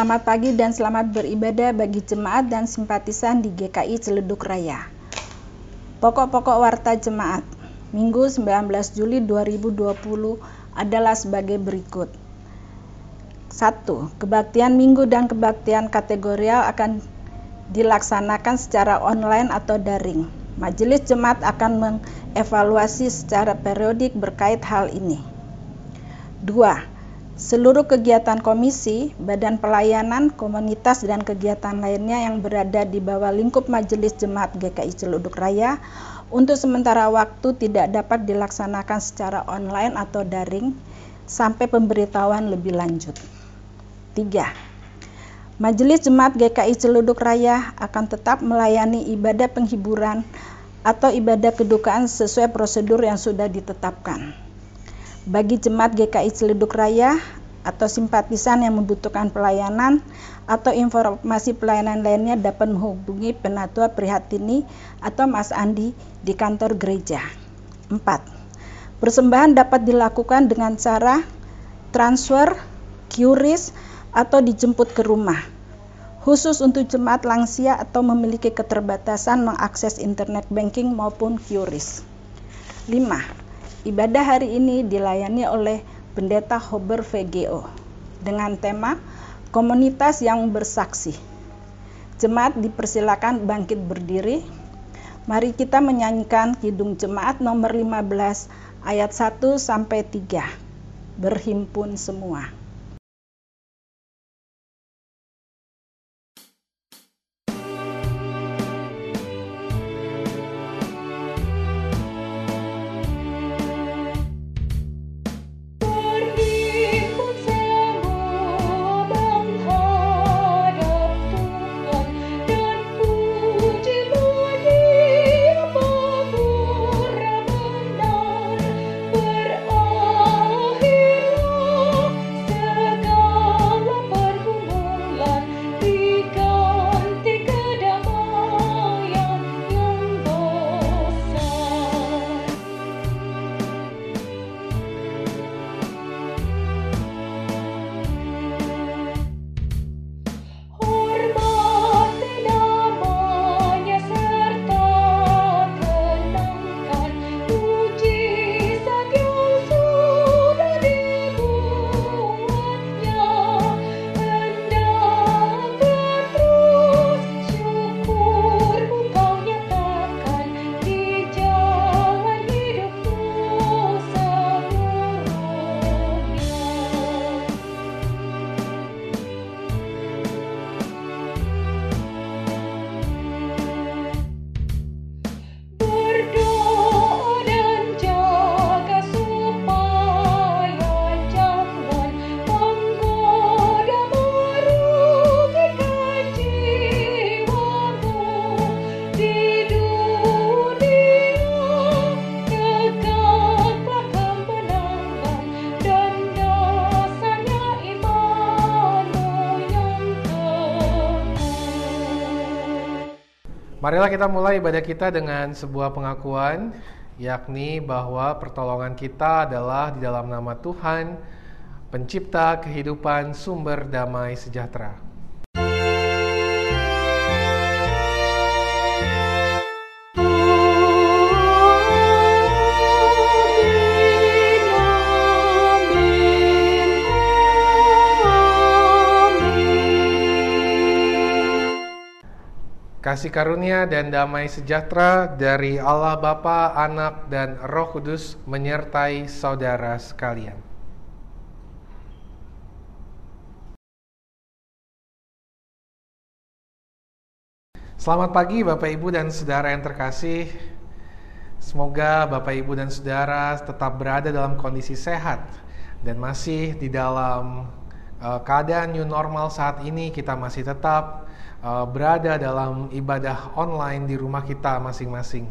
Selamat pagi dan selamat beribadah bagi jemaat dan simpatisan di GKI Celeduk Raya. Pokok-pokok warta jemaat Minggu 19 Juli 2020 adalah sebagai berikut. 1. Kebaktian minggu dan kebaktian kategorial akan dilaksanakan secara online atau daring. Majelis jemaat akan mengevaluasi secara periodik berkait hal ini. 2 Seluruh kegiatan komisi, badan pelayanan, komunitas, dan kegiatan lainnya yang berada di bawah lingkup Majelis Jemaat GKI Celuduk Raya untuk sementara waktu tidak dapat dilaksanakan secara online atau daring sampai pemberitahuan lebih lanjut. 3. Majelis Jemaat GKI Celuduk Raya akan tetap melayani ibadah penghiburan atau ibadah kedukaan sesuai prosedur yang sudah ditetapkan. Bagi jemaat GKI Celeduk Raya atau simpatisan yang membutuhkan pelayanan atau informasi pelayanan lainnya dapat menghubungi Penatua Prihatini atau Mas Andi di kantor gereja. 4. Persembahan dapat dilakukan dengan cara transfer, QRIS, atau dijemput ke rumah. Khusus untuk jemaat lansia atau memiliki keterbatasan mengakses internet banking maupun QRIS. 5 Ibadah hari ini dilayani oleh Pendeta Hober VGO dengan tema Komunitas yang Bersaksi. Jemaat dipersilakan bangkit berdiri. Mari kita menyanyikan Kidung Jemaat nomor 15 ayat 1 sampai 3. Berhimpun semua. Marilah kita mulai ibadah kita dengan sebuah pengakuan, yakni bahwa pertolongan kita adalah di dalam nama Tuhan, Pencipta kehidupan, sumber damai sejahtera. Kasih karunia dan damai sejahtera dari Allah Bapa, Anak, dan Roh Kudus menyertai saudara sekalian. Selamat pagi Bapak Ibu dan Saudara yang terkasih. Semoga Bapak Ibu dan Saudara tetap berada dalam kondisi sehat dan masih di dalam uh, keadaan new normal saat ini kita masih tetap uh, berada dalam ibadah online di rumah kita masing-masing.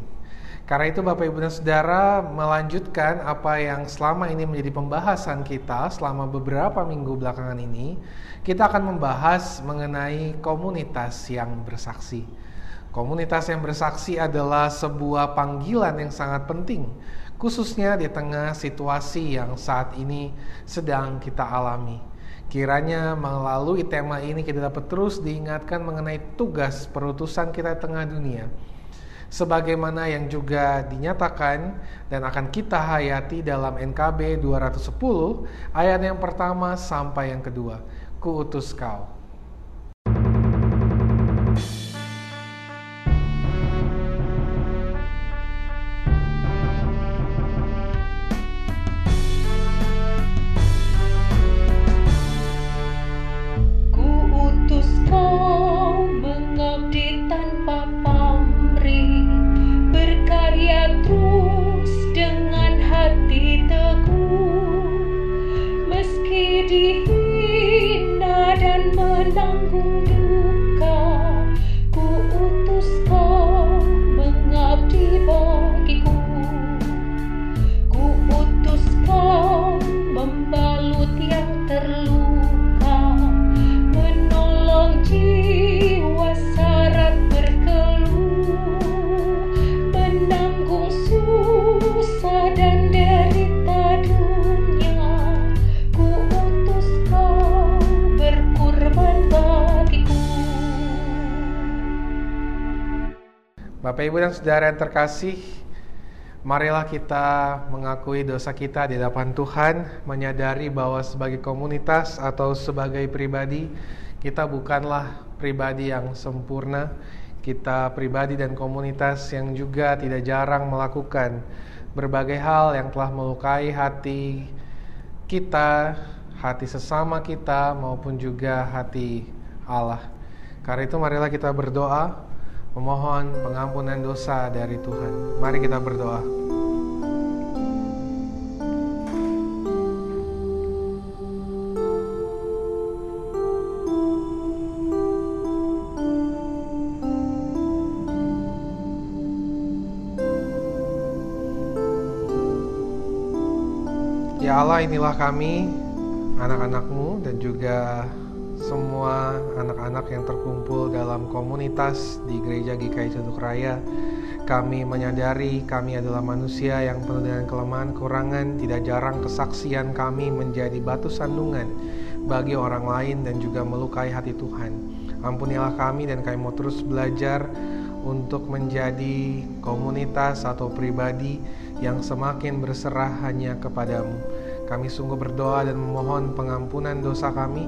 Karena itu Bapak Ibu dan Saudara melanjutkan apa yang selama ini menjadi pembahasan kita selama beberapa minggu belakangan ini, kita akan membahas mengenai komunitas yang bersaksi. Komunitas yang bersaksi adalah sebuah panggilan yang sangat penting, khususnya di tengah situasi yang saat ini sedang kita alami. Kiranya melalui tema ini kita dapat terus diingatkan mengenai tugas perutusan kita tengah dunia. Sebagaimana yang juga dinyatakan dan akan kita hayati dalam NKB 210 ayat yang pertama sampai yang kedua. Kuutus kau. Saudara yang terkasih, marilah kita mengakui dosa kita di hadapan Tuhan, menyadari bahwa sebagai komunitas atau sebagai pribadi, kita bukanlah pribadi yang sempurna. Kita pribadi dan komunitas yang juga tidak jarang melakukan berbagai hal yang telah melukai hati kita, hati sesama kita maupun juga hati Allah. Karena itu marilah kita berdoa memohon pengampunan dosa dari Tuhan. Mari kita berdoa. Ya Allah inilah kami anak-anakmu dan juga semua anak-anak yang terkumpul dalam komunitas di Gereja GKI Cuduk Raya. Kami menyadari kami adalah manusia yang penuh dengan kelemahan, kurangan, tidak jarang kesaksian kami menjadi batu sandungan bagi orang lain dan juga melukai hati Tuhan. Ampunilah kami dan kami mau terus belajar untuk menjadi komunitas atau pribadi yang semakin berserah hanya kepadamu. Kami sungguh berdoa dan memohon pengampunan dosa kami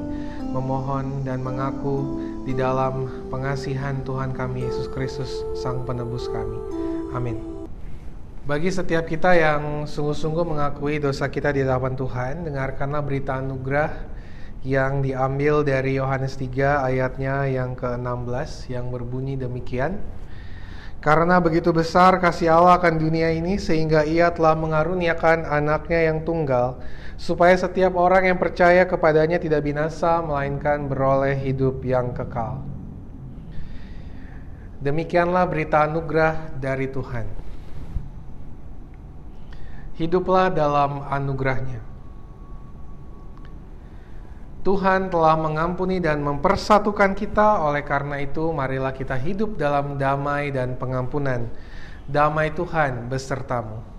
memohon dan mengaku di dalam pengasihan Tuhan kami Yesus Kristus Sang Penebus kami. Amin. Bagi setiap kita yang sungguh-sungguh mengakui dosa kita di hadapan Tuhan, dengarkanlah berita anugerah yang diambil dari Yohanes 3 ayatnya yang ke-16 yang berbunyi demikian. Karena begitu besar kasih Allah akan dunia ini sehingga ia telah mengaruniakan anaknya yang tunggal supaya setiap orang yang percaya kepadanya tidak binasa melainkan beroleh hidup yang kekal. Demikianlah berita anugerah dari Tuhan. Hiduplah dalam anugerahnya. Tuhan telah mengampuni dan mempersatukan kita, oleh karena itu, marilah kita hidup dalam damai dan pengampunan. Damai Tuhan besertamu.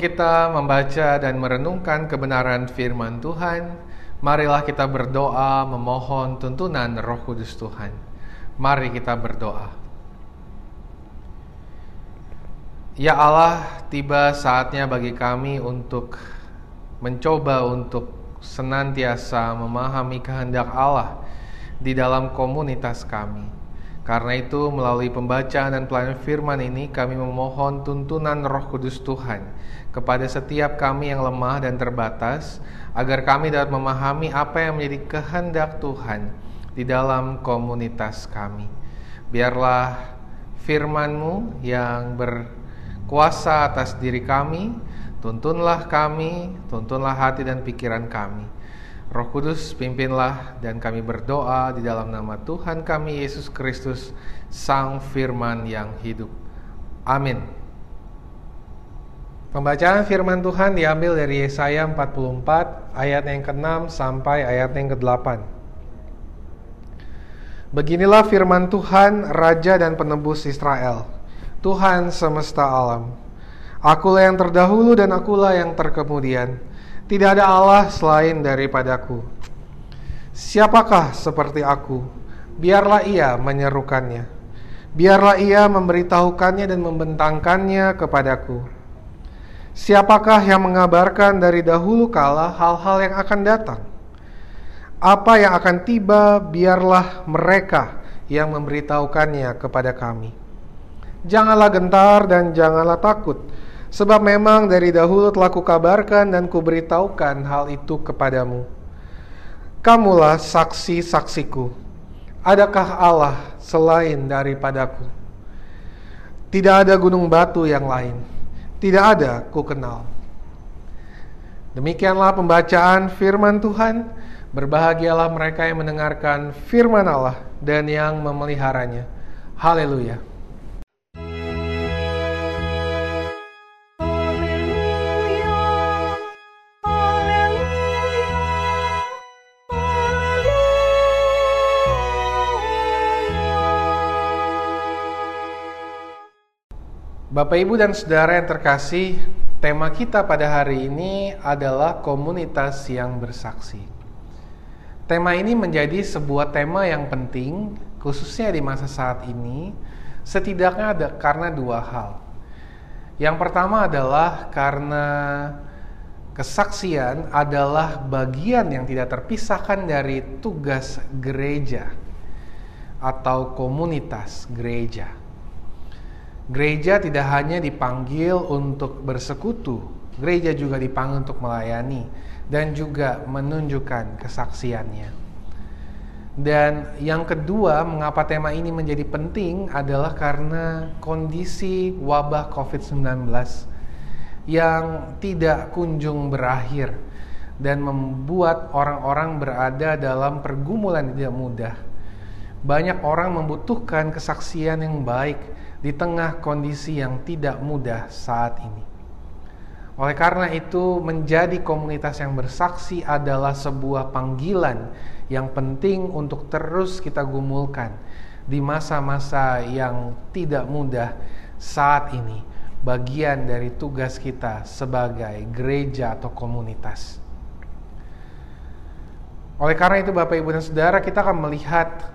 Kita membaca dan merenungkan kebenaran firman Tuhan, marilah kita berdoa memohon tuntunan Roh Kudus Tuhan. Mari kita berdoa. Ya Allah, tiba saatnya bagi kami untuk mencoba untuk senantiasa memahami kehendak Allah di dalam komunitas kami. Karena itu melalui pembacaan dan pelayanan firman ini kami memohon tuntunan roh kudus Tuhan kepada setiap kami yang lemah dan terbatas agar kami dapat memahami apa yang menjadi kehendak Tuhan di dalam komunitas kami. Biarlah firman-Mu yang berkuasa atas diri kami, tuntunlah kami, tuntunlah hati dan pikiran kami Roh Kudus pimpinlah dan kami berdoa di dalam nama Tuhan kami Yesus Kristus Sang Firman yang hidup. Amin. Pembacaan firman Tuhan diambil dari Yesaya 44 ayat yang ke-6 sampai ayat yang ke-8. Beginilah firman Tuhan, Raja dan Penebus Israel, Tuhan semesta alam. Akulah yang terdahulu dan akulah yang terkemudian tidak ada Allah selain daripadaku. Siapakah seperti aku? Biarlah ia menyerukannya. Biarlah ia memberitahukannya dan membentangkannya kepadaku. Siapakah yang mengabarkan dari dahulu kala hal-hal yang akan datang? Apa yang akan tiba, biarlah mereka yang memberitahukannya kepada kami. Janganlah gentar dan janganlah takut, Sebab memang dari dahulu telah kukabarkan dan kuberitahukan hal itu kepadamu. Kamulah saksi-saksiku. Adakah Allah selain daripadaku? Tidak ada gunung batu yang lain. Tidak ada ku kenal. Demikianlah pembacaan firman Tuhan. Berbahagialah mereka yang mendengarkan firman Allah dan yang memeliharanya. Haleluya. Bapak, Ibu, dan saudara yang terkasih, tema kita pada hari ini adalah komunitas yang bersaksi. Tema ini menjadi sebuah tema yang penting, khususnya di masa saat ini, setidaknya ada karena dua hal. Yang pertama adalah karena kesaksian adalah bagian yang tidak terpisahkan dari tugas gereja atau komunitas gereja. Gereja tidak hanya dipanggil untuk bersekutu, gereja juga dipanggil untuk melayani dan juga menunjukkan kesaksiannya. Dan yang kedua, mengapa tema ini menjadi penting adalah karena kondisi wabah COVID-19 yang tidak kunjung berakhir dan membuat orang-orang berada dalam pergumulan tidak mudah. Banyak orang membutuhkan kesaksian yang baik di tengah kondisi yang tidak mudah saat ini. Oleh karena itu, menjadi komunitas yang bersaksi adalah sebuah panggilan yang penting untuk terus kita gumulkan di masa-masa yang tidak mudah saat ini, bagian dari tugas kita sebagai gereja atau komunitas. Oleh karena itu, Bapak, Ibu, dan Saudara, kita akan melihat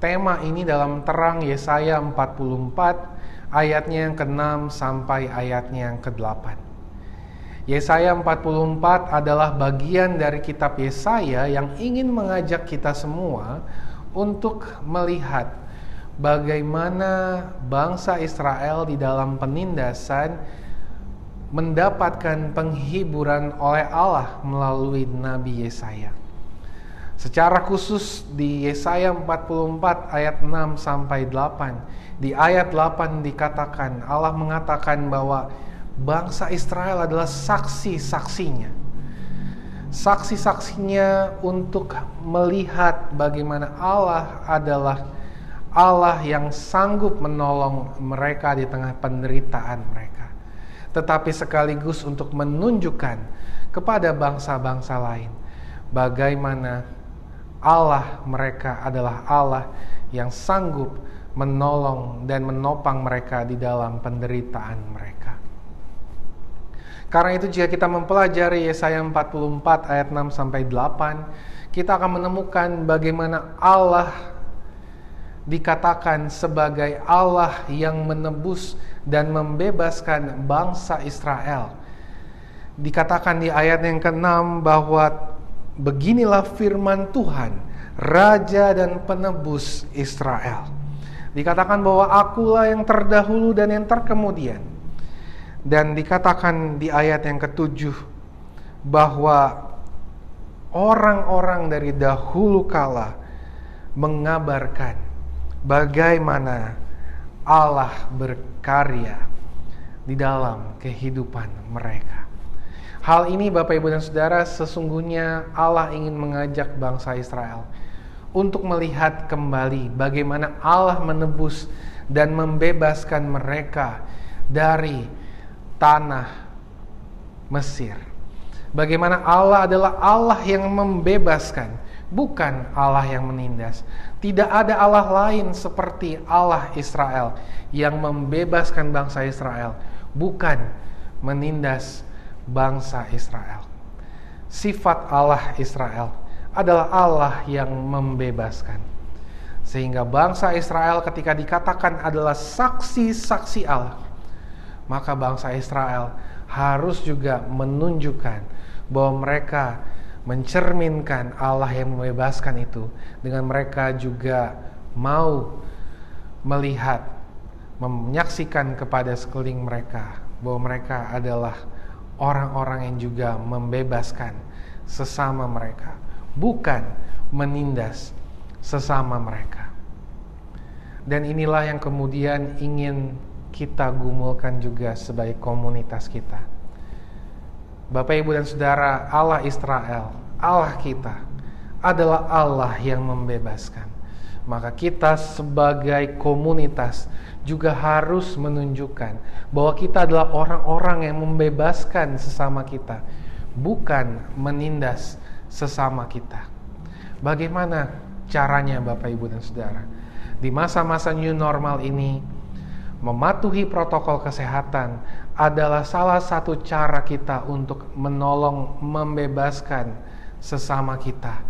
tema ini dalam terang Yesaya 44 ayatnya yang ke-6 sampai ayatnya yang ke-8. Yesaya 44 adalah bagian dari kitab Yesaya yang ingin mengajak kita semua untuk melihat bagaimana bangsa Israel di dalam penindasan mendapatkan penghiburan oleh Allah melalui Nabi Yesaya. Secara khusus di Yesaya 44 ayat 6 sampai 8. Di ayat 8 dikatakan Allah mengatakan bahwa bangsa Israel adalah saksi-saksinya. Saksi-saksinya untuk melihat bagaimana Allah adalah Allah yang sanggup menolong mereka di tengah penderitaan mereka. Tetapi sekaligus untuk menunjukkan kepada bangsa-bangsa lain bagaimana Allah mereka adalah Allah yang sanggup menolong dan menopang mereka di dalam penderitaan mereka. Karena itu jika kita mempelajari Yesaya 44 ayat 6 sampai 8, kita akan menemukan bagaimana Allah dikatakan sebagai Allah yang menebus dan membebaskan bangsa Israel. Dikatakan di ayat yang ke-6 bahwa Beginilah firman Tuhan, Raja dan Penebus Israel. Dikatakan bahwa akulah yang terdahulu dan yang terkemudian. Dan dikatakan di ayat yang ketujuh bahwa orang-orang dari dahulu kala mengabarkan bagaimana Allah berkarya di dalam kehidupan mereka. Hal ini Bapak Ibu dan Saudara sesungguhnya Allah ingin mengajak bangsa Israel untuk melihat kembali bagaimana Allah menebus dan membebaskan mereka dari tanah Mesir. Bagaimana Allah adalah Allah yang membebaskan, bukan Allah yang menindas. Tidak ada Allah lain seperti Allah Israel yang membebaskan bangsa Israel, bukan menindas bangsa Israel. Sifat Allah Israel adalah Allah yang membebaskan. Sehingga bangsa Israel ketika dikatakan adalah saksi-saksi Allah, maka bangsa Israel harus juga menunjukkan bahwa mereka mencerminkan Allah yang membebaskan itu dengan mereka juga mau melihat menyaksikan kepada sekeliling mereka bahwa mereka adalah orang-orang yang juga membebaskan sesama mereka, bukan menindas sesama mereka. Dan inilah yang kemudian ingin kita gumulkan juga sebagai komunitas kita. Bapak, Ibu, dan Saudara, Allah Israel, Allah kita adalah Allah yang membebaskan. maka kita sebagai komunitas juga harus menunjukkan bahwa kita adalah orang-orang yang membebaskan sesama kita, bukan menindas sesama kita. Bagaimana caranya, Bapak, Ibu, dan saudara? Di masa-masa new normal ini, mematuhi protokol kesehatan adalah salah satu cara kita untuk menolong membebaskan sesama kita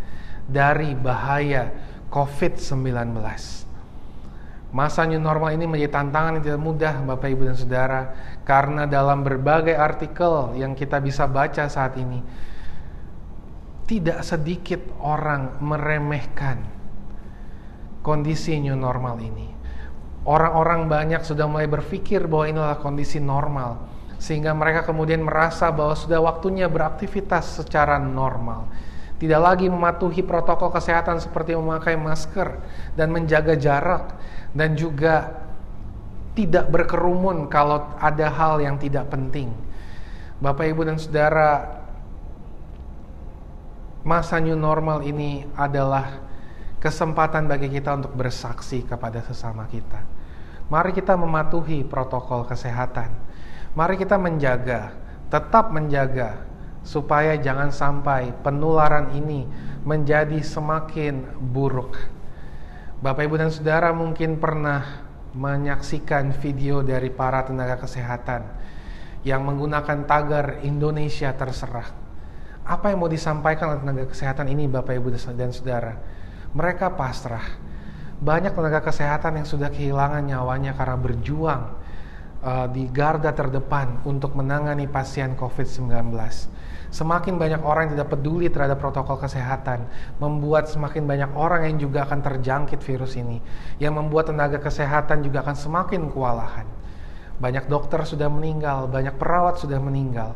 dari bahaya COVID-19. Masa new normal ini menjadi tantangan yang tidak mudah Bapak Ibu dan Saudara karena dalam berbagai artikel yang kita bisa baca saat ini tidak sedikit orang meremehkan kondisi new normal ini. Orang-orang banyak sudah mulai berpikir bahwa inilah kondisi normal sehingga mereka kemudian merasa bahwa sudah waktunya beraktivitas secara normal tidak lagi mematuhi protokol kesehatan seperti memakai masker dan menjaga jarak dan juga tidak berkerumun kalau ada hal yang tidak penting. Bapak, Ibu, dan Saudara, masa new normal ini adalah kesempatan bagi kita untuk bersaksi kepada sesama kita. Mari kita mematuhi protokol kesehatan. Mari kita menjaga, tetap menjaga supaya jangan sampai penularan ini menjadi semakin buruk. Bapak, Ibu, dan Saudara mungkin pernah menyaksikan video dari para tenaga kesehatan yang menggunakan tagar Indonesia terserah. Apa yang mau disampaikan oleh tenaga kesehatan ini Bapak, Ibu, dan Saudara? Mereka pasrah. Banyak tenaga kesehatan yang sudah kehilangan nyawanya karena berjuang uh, di garda terdepan untuk menangani pasien COVID-19 Semakin banyak orang yang tidak peduli terhadap protokol kesehatan, membuat semakin banyak orang yang juga akan terjangkit virus ini, yang membuat tenaga kesehatan juga akan semakin kewalahan. Banyak dokter sudah meninggal, banyak perawat sudah meninggal.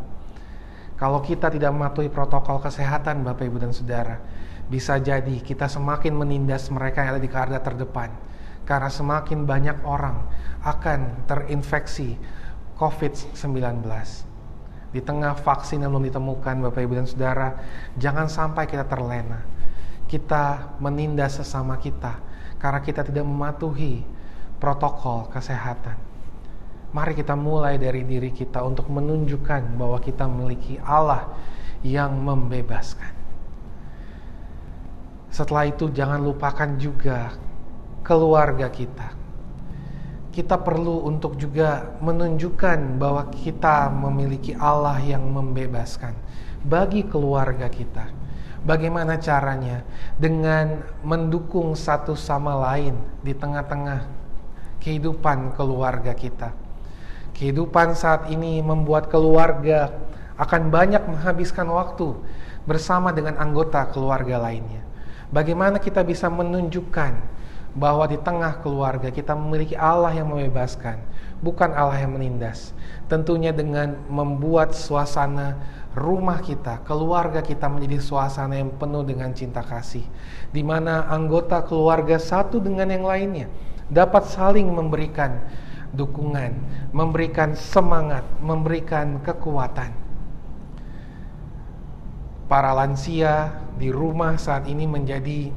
Kalau kita tidak mematuhi protokol kesehatan, Bapak, Ibu, dan Saudara, bisa jadi kita semakin menindas mereka yang ada di garda terdepan. Karena semakin banyak orang akan terinfeksi COVID-19 di tengah vaksin yang belum ditemukan Bapak Ibu dan Saudara, jangan sampai kita terlena. Kita menindas sesama kita karena kita tidak mematuhi protokol kesehatan. Mari kita mulai dari diri kita untuk menunjukkan bahwa kita memiliki Allah yang membebaskan. Setelah itu jangan lupakan juga keluarga kita kita perlu untuk juga menunjukkan bahwa kita memiliki Allah yang membebaskan bagi keluarga kita. Bagaimana caranya? Dengan mendukung satu sama lain di tengah-tengah kehidupan keluarga kita. Kehidupan saat ini membuat keluarga akan banyak menghabiskan waktu bersama dengan anggota keluarga lainnya. Bagaimana kita bisa menunjukkan bahwa di tengah keluarga kita memiliki Allah yang membebaskan, bukan Allah yang menindas. Tentunya dengan membuat suasana rumah kita, keluarga kita menjadi suasana yang penuh dengan cinta kasih, di mana anggota keluarga satu dengan yang lainnya dapat saling memberikan dukungan, memberikan semangat, memberikan kekuatan. Para lansia di rumah saat ini menjadi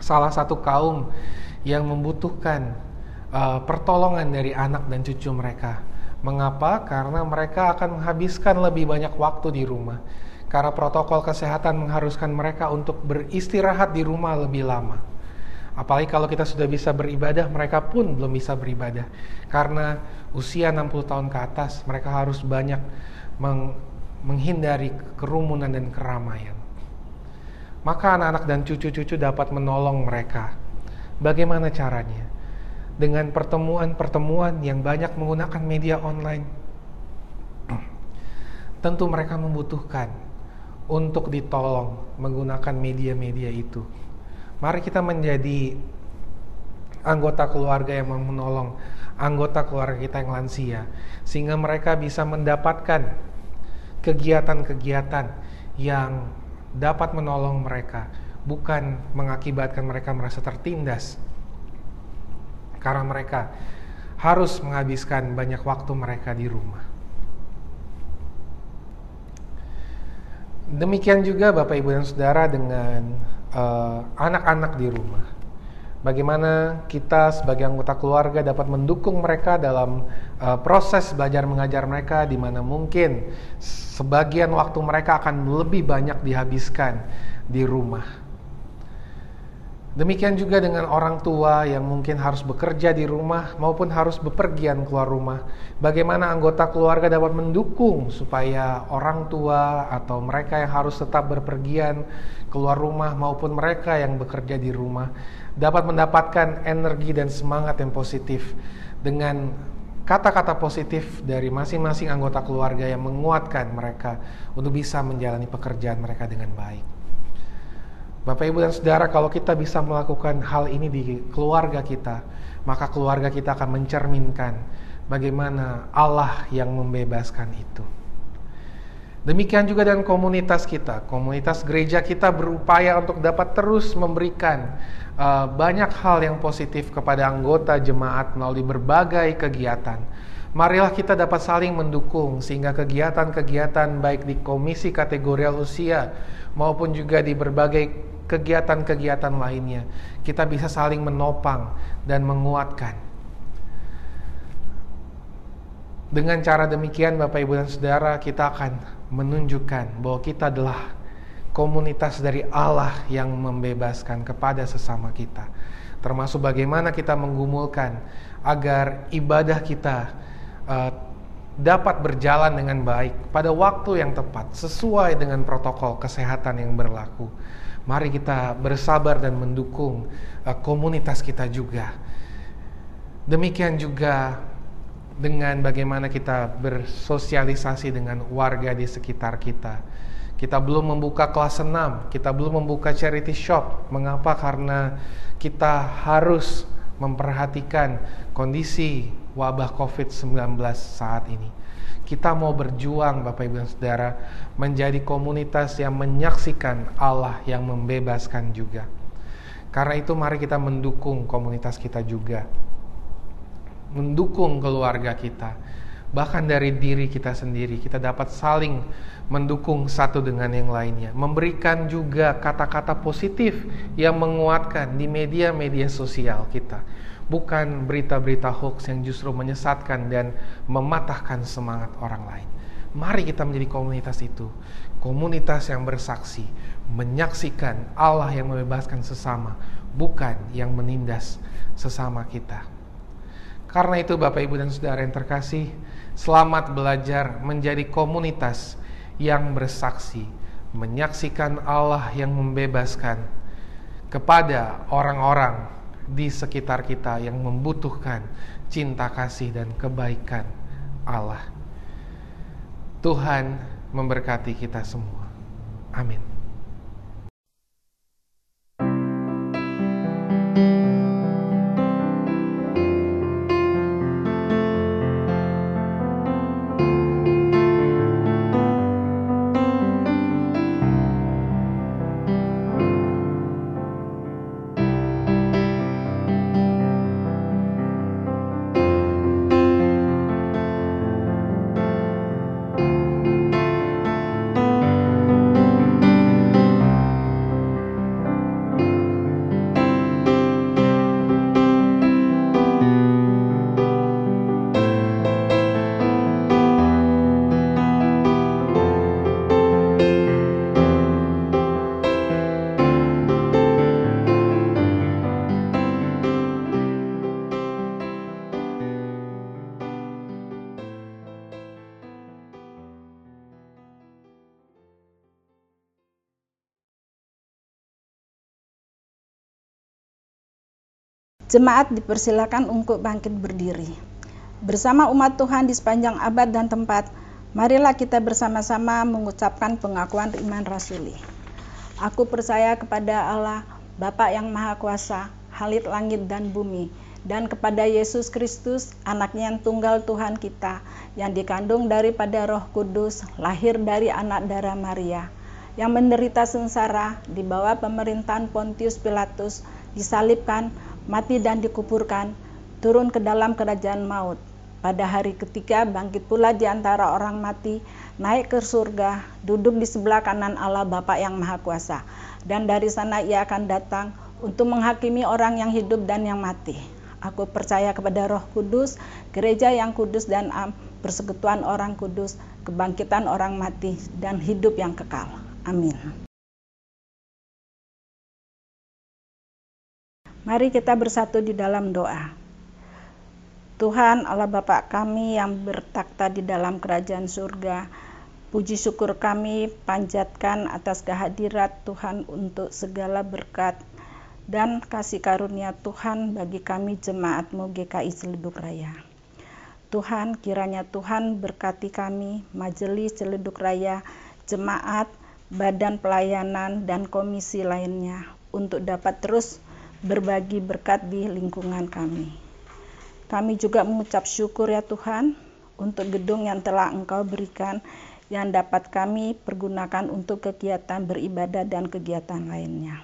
salah satu kaum yang membutuhkan uh, pertolongan dari anak dan cucu mereka. Mengapa? Karena mereka akan menghabiskan lebih banyak waktu di rumah. Karena protokol kesehatan mengharuskan mereka untuk beristirahat di rumah lebih lama. Apalagi kalau kita sudah bisa beribadah, mereka pun belum bisa beribadah. Karena usia 60 tahun ke atas, mereka harus banyak meng menghindari kerumunan dan keramaian maka anak-anak dan cucu-cucu dapat menolong mereka. Bagaimana caranya? Dengan pertemuan-pertemuan yang banyak menggunakan media online. Tentu mereka membutuhkan untuk ditolong menggunakan media-media itu. Mari kita menjadi anggota keluarga yang menolong anggota keluarga kita yang lansia sehingga mereka bisa mendapatkan kegiatan-kegiatan yang dapat menolong mereka, bukan mengakibatkan mereka merasa tertindas. Karena mereka harus menghabiskan banyak waktu mereka di rumah. Demikian juga Bapak Ibu dan Saudara dengan eh, anak-anak uh, di rumah. Bagaimana kita sebagai anggota keluarga dapat mendukung mereka dalam uh, proses belajar mengajar mereka di mana mungkin sebagian waktu mereka akan lebih banyak dihabiskan di rumah. Demikian juga dengan orang tua yang mungkin harus bekerja di rumah maupun harus bepergian keluar rumah. Bagaimana anggota keluarga dapat mendukung supaya orang tua atau mereka yang harus tetap berpergian keluar rumah maupun mereka yang bekerja di rumah dapat mendapatkan energi dan semangat yang positif dengan kata-kata positif dari masing-masing anggota keluarga yang menguatkan mereka untuk bisa menjalani pekerjaan mereka dengan baik. Bapak, Ibu, dan Saudara, kalau kita bisa melakukan hal ini di keluarga kita, maka keluarga kita akan mencerminkan bagaimana Allah yang membebaskan itu. Demikian juga dengan komunitas kita. Komunitas gereja kita berupaya untuk dapat terus memberikan uh, banyak hal yang positif kepada anggota jemaat melalui berbagai kegiatan. Marilah kita dapat saling mendukung sehingga kegiatan-kegiatan baik di komisi kategorial usia maupun juga di berbagai kegiatan-kegiatan lainnya. Kita bisa saling menopang dan menguatkan. Dengan cara demikian Bapak Ibu dan Saudara kita akan menunjukkan bahwa kita adalah komunitas dari Allah yang membebaskan kepada sesama kita. Termasuk bagaimana kita menggumulkan agar ibadah kita uh, dapat berjalan dengan baik pada waktu yang tepat sesuai dengan protokol kesehatan yang berlaku. Mari kita bersabar dan mendukung uh, komunitas kita juga. Demikian juga dengan bagaimana kita bersosialisasi dengan warga di sekitar kita. Kita belum membuka kelas 6, kita belum membuka charity shop. Mengapa? Karena kita harus memperhatikan kondisi wabah COVID-19 saat ini. Kita mau berjuang Bapak Ibu dan Saudara menjadi komunitas yang menyaksikan Allah yang membebaskan juga. Karena itu mari kita mendukung komunitas kita juga. Mendukung keluarga kita. Bahkan dari diri kita sendiri kita dapat saling mendukung satu dengan yang lainnya. Memberikan juga kata-kata positif yang menguatkan di media-media sosial kita bukan berita-berita hoax yang justru menyesatkan dan mematahkan semangat orang lain. Mari kita menjadi komunitas itu, komunitas yang bersaksi, menyaksikan Allah yang membebaskan sesama, bukan yang menindas sesama kita. Karena itu Bapak Ibu dan Saudara yang terkasih, selamat belajar menjadi komunitas yang bersaksi, menyaksikan Allah yang membebaskan kepada orang-orang di sekitar kita yang membutuhkan cinta kasih dan kebaikan Allah. Tuhan memberkati kita semua. Amin. Jemaat dipersilakan untuk bangkit berdiri. Bersama umat Tuhan di sepanjang abad dan tempat, marilah kita bersama-sama mengucapkan pengakuan iman rasuli. Aku percaya kepada Allah, Bapa yang Maha Kuasa, Halit langit dan bumi, dan kepada Yesus Kristus, anaknya yang tunggal Tuhan kita, yang dikandung daripada roh kudus, lahir dari anak darah Maria, yang menderita sengsara di bawah pemerintahan Pontius Pilatus, disalibkan, mati dan dikuburkan, turun ke dalam kerajaan maut. Pada hari ketiga bangkit pula di antara orang mati, naik ke surga, duduk di sebelah kanan Allah Bapa yang Maha Kuasa. Dan dari sana ia akan datang untuk menghakimi orang yang hidup dan yang mati. Aku percaya kepada Roh Kudus, gereja yang kudus dan am, persekutuan orang kudus, kebangkitan orang mati, dan hidup yang kekal. Amin. Mari kita bersatu di dalam doa. Tuhan Allah Bapa kami yang bertakhta di dalam kerajaan surga, puji syukur kami panjatkan atas kehadirat Tuhan untuk segala berkat dan kasih karunia Tuhan bagi kami jemaatmu GKI Celeduk Raya. Tuhan, kiranya Tuhan berkati kami, majelis Celeduk Raya, jemaat, badan pelayanan, dan komisi lainnya untuk dapat terus berbagi berkat di lingkungan kami. Kami juga mengucap syukur ya Tuhan untuk gedung yang telah Engkau berikan yang dapat kami pergunakan untuk kegiatan beribadah dan kegiatan lainnya.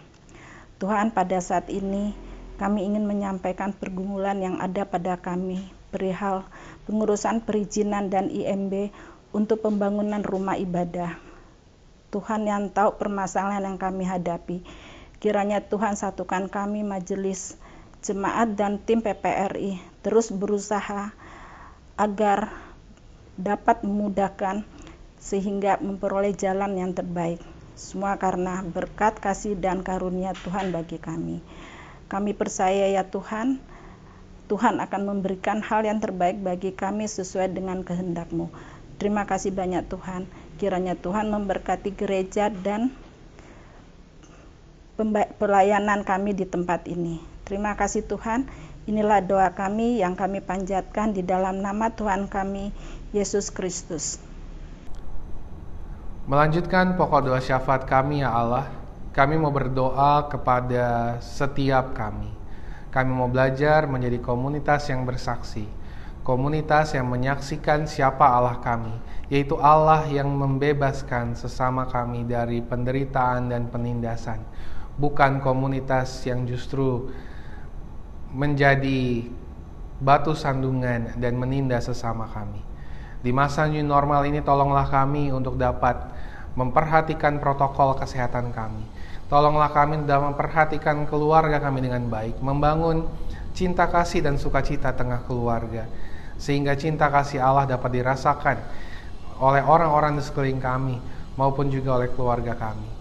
Tuhan, pada saat ini kami ingin menyampaikan pergumulan yang ada pada kami perihal pengurusan perizinan dan IMB untuk pembangunan rumah ibadah. Tuhan yang tahu permasalahan yang kami hadapi. Kiranya Tuhan satukan kami majelis jemaat dan tim PPRI terus berusaha agar dapat memudahkan sehingga memperoleh jalan yang terbaik. Semua karena berkat kasih dan karunia Tuhan bagi kami. Kami percaya ya Tuhan, Tuhan akan memberikan hal yang terbaik bagi kami sesuai dengan kehendak-Mu. Terima kasih banyak Tuhan. Kiranya Tuhan memberkati gereja dan pelayanan kami di tempat ini. Terima kasih Tuhan. Inilah doa kami yang kami panjatkan di dalam nama Tuhan kami, Yesus Kristus. Melanjutkan pokok doa syafaat kami ya Allah, kami mau berdoa kepada setiap kami. Kami mau belajar menjadi komunitas yang bersaksi, komunitas yang menyaksikan siapa Allah kami, yaitu Allah yang membebaskan sesama kami dari penderitaan dan penindasan, bukan komunitas yang justru menjadi batu sandungan dan menindas sesama kami. Di masa new normal ini tolonglah kami untuk dapat memperhatikan protokol kesehatan kami. Tolonglah kami dalam memperhatikan keluarga kami dengan baik, membangun cinta kasih dan sukacita tengah keluarga, sehingga cinta kasih Allah dapat dirasakan oleh orang-orang di sekeliling kami maupun juga oleh keluarga kami.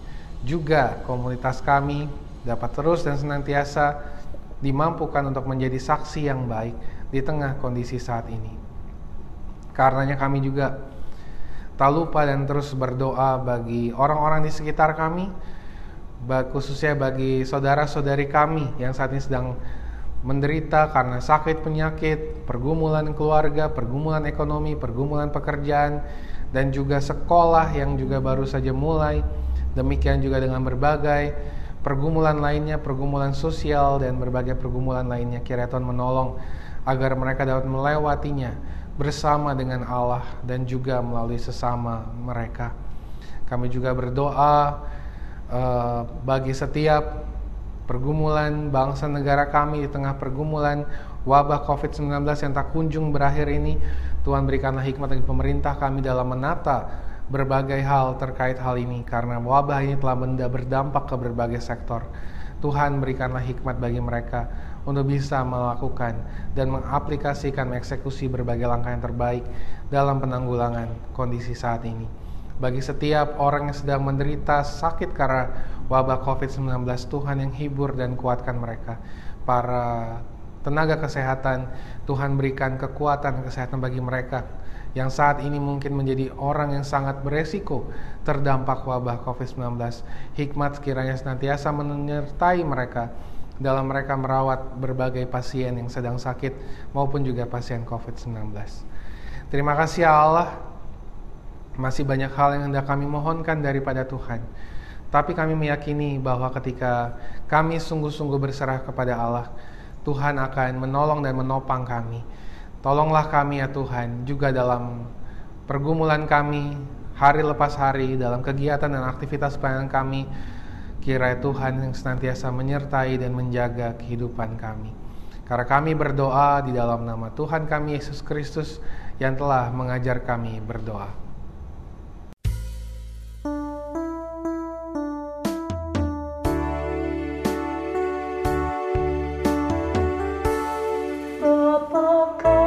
Juga komunitas kami dapat terus dan senantiasa dimampukan untuk menjadi saksi yang baik di tengah kondisi saat ini. Karenanya kami juga tak lupa dan terus berdoa bagi orang-orang di sekitar kami, khususnya bagi saudara-saudari kami yang saat ini sedang menderita karena sakit penyakit, pergumulan keluarga, pergumulan ekonomi, pergumulan pekerjaan, dan juga sekolah yang juga baru saja mulai. Demikian juga dengan berbagai pergumulan lainnya, pergumulan sosial dan berbagai pergumulan lainnya. Kiranya Tuhan menolong agar mereka dapat melewatinya bersama dengan Allah dan juga melalui sesama mereka. Kami juga berdoa uh, bagi setiap pergumulan bangsa negara kami di tengah pergumulan wabah COVID-19 yang tak kunjung berakhir ini. Tuhan berikanlah hikmat bagi pemerintah kami dalam menata berbagai hal terkait hal ini karena wabah ini telah berdampak ke berbagai sektor. Tuhan berikanlah hikmat bagi mereka untuk bisa melakukan dan mengaplikasikan mengeksekusi berbagai langkah yang terbaik dalam penanggulangan kondisi saat ini. Bagi setiap orang yang sedang menderita sakit karena wabah COVID-19, Tuhan yang hibur dan kuatkan mereka. Para tenaga kesehatan, Tuhan berikan kekuatan kesehatan bagi mereka yang saat ini mungkin menjadi orang yang sangat beresiko terdampak wabah COVID-19. Hikmat sekiranya senantiasa menyertai mereka dalam mereka merawat berbagai pasien yang sedang sakit maupun juga pasien COVID-19. Terima kasih ya Allah, masih banyak hal yang hendak kami mohonkan daripada Tuhan. Tapi kami meyakini bahwa ketika kami sungguh-sungguh berserah kepada Allah, Tuhan akan menolong dan menopang kami. Tolonglah kami ya Tuhan juga dalam pergumulan kami hari lepas hari dalam kegiatan dan aktivitas pelayanan kami kiranya Tuhan yang senantiasa menyertai dan menjaga kehidupan kami. Karena kami berdoa di dalam nama Tuhan kami Yesus Kristus yang telah mengajar kami berdoa. Apakah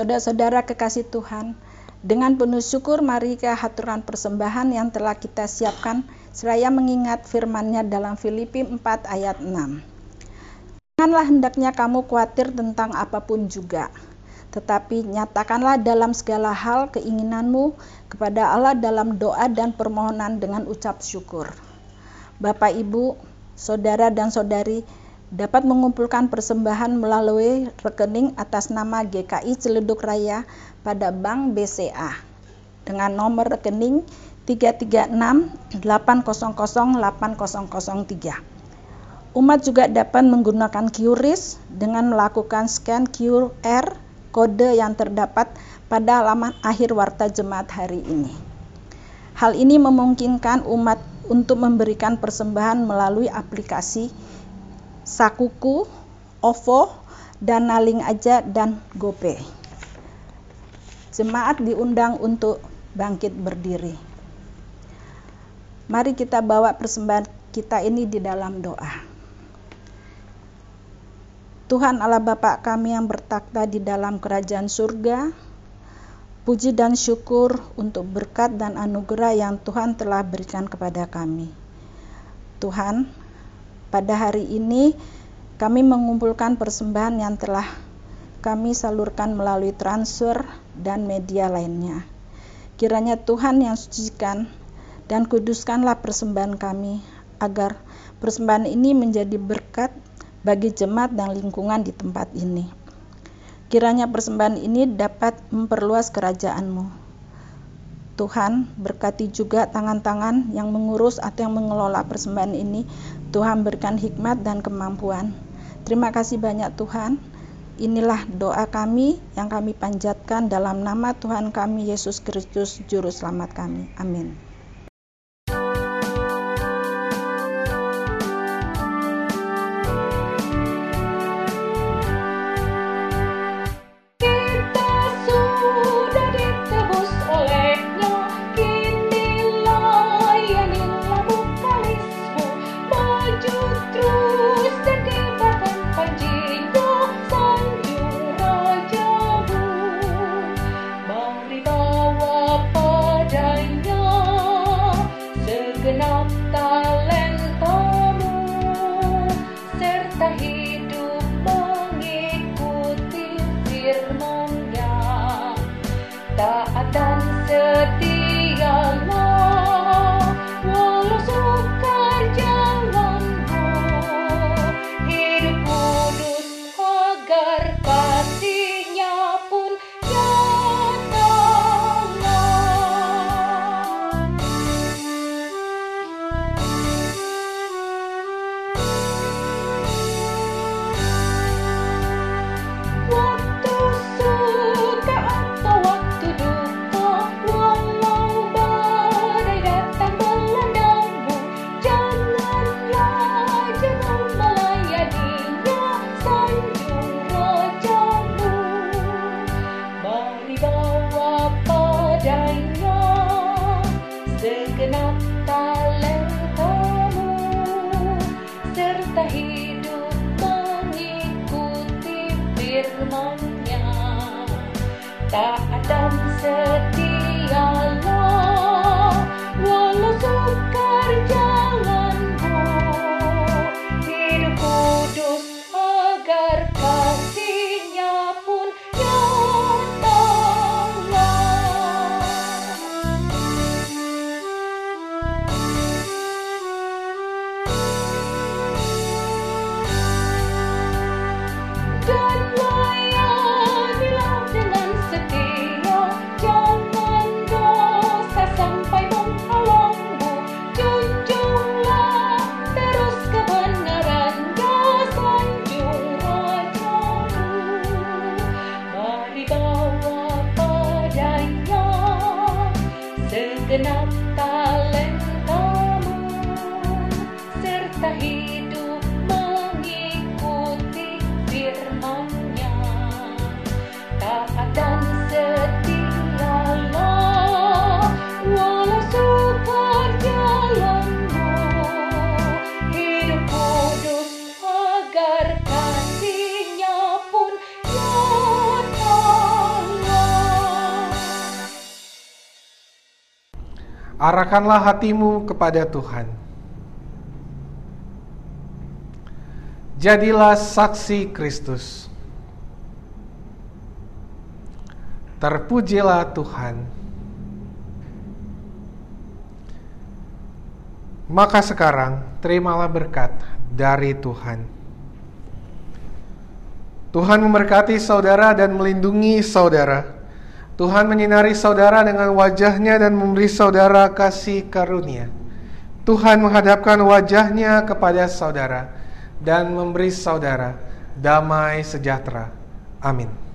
Saudara-saudara kekasih Tuhan, dengan penuh syukur mari ke haturan persembahan yang telah kita siapkan seraya mengingat firman-Nya dalam Filipi 4 ayat 6. Janganlah hendaknya kamu khawatir tentang apa pun juga, tetapi nyatakanlah dalam segala hal keinginanmu kepada Allah dalam doa dan permohonan dengan ucap syukur. Bapak, Ibu, saudara dan saudari dapat mengumpulkan persembahan melalui rekening atas nama GKI Celeduk Raya pada Bank BCA dengan nomor rekening 336800803. Umat juga dapat menggunakan QRIS dengan melakukan scan QR kode yang terdapat pada halaman akhir warta jemaat hari ini. Hal ini memungkinkan umat untuk memberikan persembahan melalui aplikasi Sakuku, OVO, dan Naling Aja dan GoPay. Jemaat diundang untuk bangkit berdiri. Mari kita bawa persembahan kita ini di dalam doa. Tuhan Allah Bapa kami yang bertakhta di dalam kerajaan surga, Puji dan syukur untuk berkat dan anugerah yang Tuhan telah berikan kepada kami. Tuhan, pada hari ini kami mengumpulkan persembahan yang telah kami salurkan melalui transfer dan media lainnya. Kiranya Tuhan yang sucikan dan kuduskanlah persembahan kami agar persembahan ini menjadi berkat bagi jemaat dan lingkungan di tempat ini. Kiranya persembahan ini dapat memperluas kerajaanmu. Tuhan berkati juga tangan-tangan yang mengurus atau yang mengelola persembahan ini. Tuhan berikan hikmat dan kemampuan. Terima kasih banyak Tuhan. Inilah doa kami yang kami panjatkan dalam nama Tuhan kami Yesus Kristus Juru Selamat kami. Amin. Arahkanlah hatimu kepada Tuhan. Jadilah saksi Kristus. Terpujilah Tuhan. Maka sekarang terimalah berkat dari Tuhan. Tuhan memberkati saudara dan melindungi saudara. Tuhan menyinari saudara dengan wajahnya dan memberi saudara kasih karunia. Tuhan menghadapkan wajahnya kepada saudara dan memberi saudara damai sejahtera. Amin.